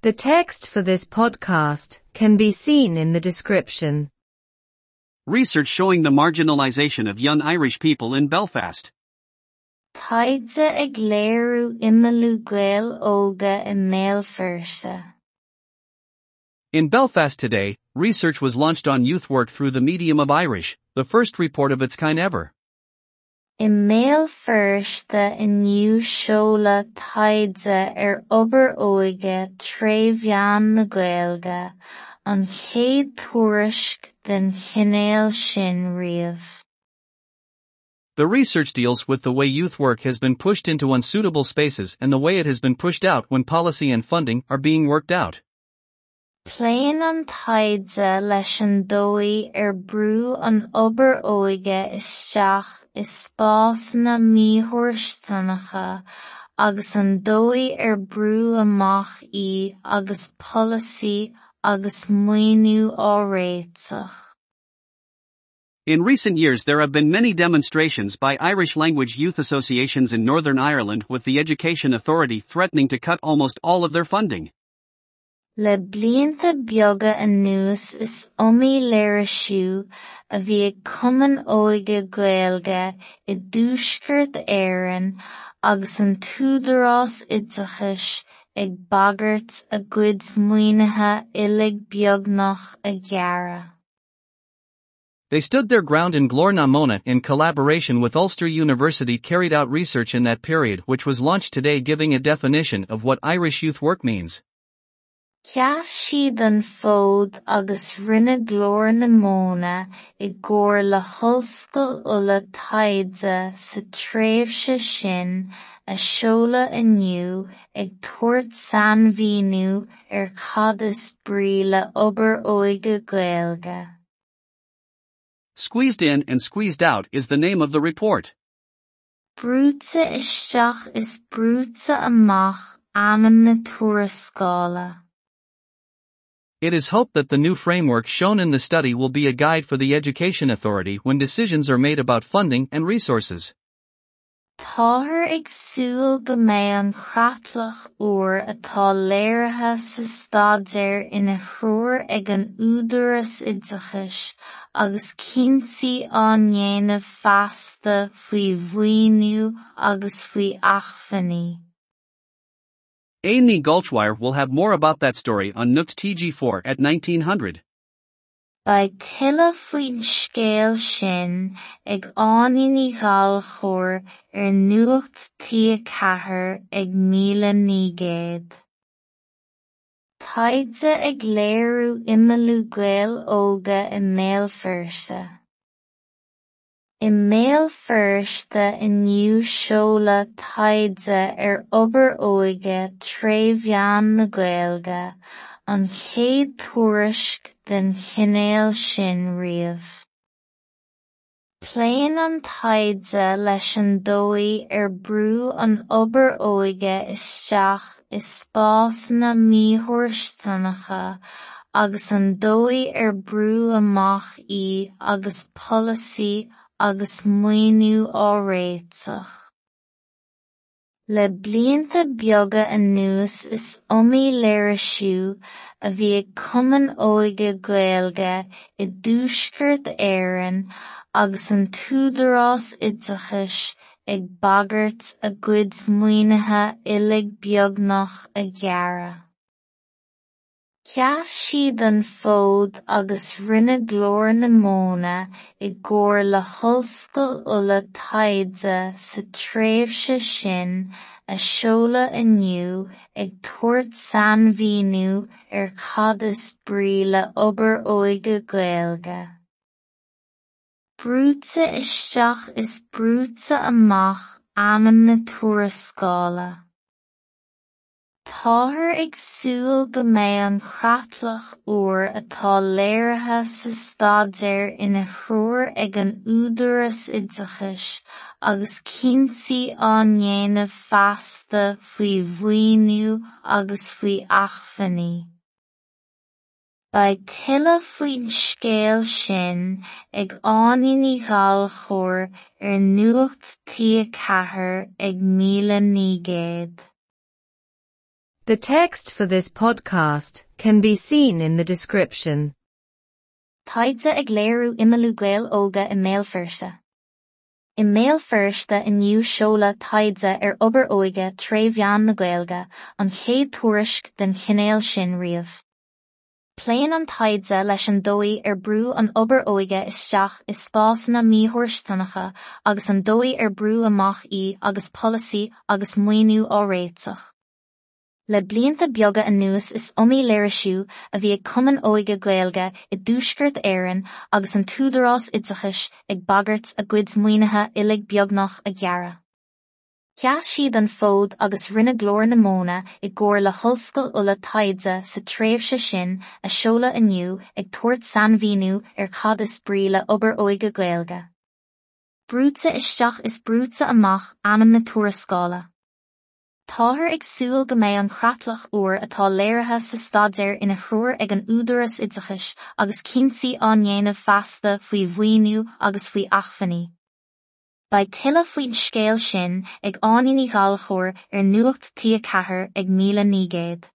The text for this podcast can be seen in the description. Research showing the marginalization of young Irish people in Belfast. Taide ag léirú óga i. In Belfast today, research was launched on youth work through the medium of Irish, the first report of its kind ever. I méil firste inniu seola taide er ar obair óige tréimhheann na Gaeilge, an chéad tuairisc den chinéal sin riamh. The research deals with the way youth work has been pushed into unsuitable spaces and the way it has been pushed out when policy and funding are being worked out. Pléann an taide leis an dóigh ar brú an obair óige isteach is spás na míthúirsteannacha agus an dóigh ar brú amach í agus polasaí agus maoiniú áréitseach. In recent years there have been many demonstrations by Irish language youth associations in Northern Ireland with the Education Authority threatening to cut almost all of their funding. Le anuas is léirisiú a óige i ag a a. They stood their ground in Glór na Móna in collaboration with Ulster University carried out research in that period which was launched today giving a definition of what Irish youth work means. Ceas siad an fód agus rinne glór na móna i gcóir le hoscail ula taide sa tréimhse sin a seoladh inniu ag tabhairt sainmhíniú ar er cad is brí le obair óige Gaeilge. Squeezed in and squeezed out is the name of the report. Brúta isteach is brúta amach anam na tuarascála. It is hoped that the new framework shown in the study will be a guide for the Education Authority when decisions are made about funding and resources. Táthar ag súil go mbeidh an chratlach uair atá léirithe sa staidéir ina threoir ag an agus cinntií á ndéanamh feasta faoi mhaoiniú agus faoi achmhainní. Amy Gulchwire will have more about that story on Nuacht TG4 at 1900. Ba tuilleadh faoin scéal sin ag ainaí gáil chóir ar er nuacht tí chathair ag míle nígéad. Taide ag gael óga i méil firse. I méil firste inniu seola taide ar obair óige tréimhheann na Gaeilge, an chéad tuairisc den chinéal sin riamh. Pléann an taide leis an dóigh ar brú an obair óige isteach is spás na míthúirsteannacha agus an dóigh ar brú amach í agus polasaí agus muoinniú á réiteach. Le blianta beaga an nuas is omí léire siú a bhí ag cuman óige gaalge i dúsgurt éan agus an túdarrás idachas ag bagart a gcuid muoinethe ilig beagnach a gheara. An fód agus rinne glór na móna i gcóir le hoscail ula taide sa tréimhse sin a seoladh inniu ag tabhairt sainmhíniú ar cad is brí le obair óige Gaeilge. Brúta isteach is amach anam na tuarascála. Táthar ag súil go mbeidh an chratlach uair atá léirithe sa staidéir ina threoir ag an údaras oideachais agus cinntií á ndéanamh feasta faoi mhaoiniú agus faoi achmhainní. Ba tuilleadh faoin scéal sin ag ainaí gáil chóir ar nuacht tí chathair ag míle nígéad. The text for this podcast can be seen in the description. Taidse ag léirú óga i mail firste. I mail firste iniu seola taidse ober óige tréimheán na gaelga an chéad tuairisc den chinéal sin riamh. Pléan an taidse leis an dóí ar brú an ober óige isteach is spásanna míthúirstanacha agus an dóí ar brú amach í agus policy agus muoinú á réiteach. Le blianta beaga anuas is omí léirisiú a bhí ag cuman óige gaelge i dúsgurt éan agus an túdarrás idzachis ag bagart a gcuid muoinethe ilig beagnach a ghearra. Ceas siad an fód agus rinne glór na móna i gcóir le thulscoil ula taidse sa tréimhse sin a seola iniu ag tuairt sanmhíniú ar cad is brí le obair óige gaeilge. Brúte isteach is brúte amach anam na tuarascála. Táthir ag súil go méid an chratlach uair atá léirithe sa stadéir ina chhrúir ag an údaras idzachis agus cinnsaí anéanamh fasta faoi bhhaoinú agus faoi achfaní. Ba tuile faoin scéal sin ag aíoní gáalchóir ar nuacht tí cethir ag míle nígéad.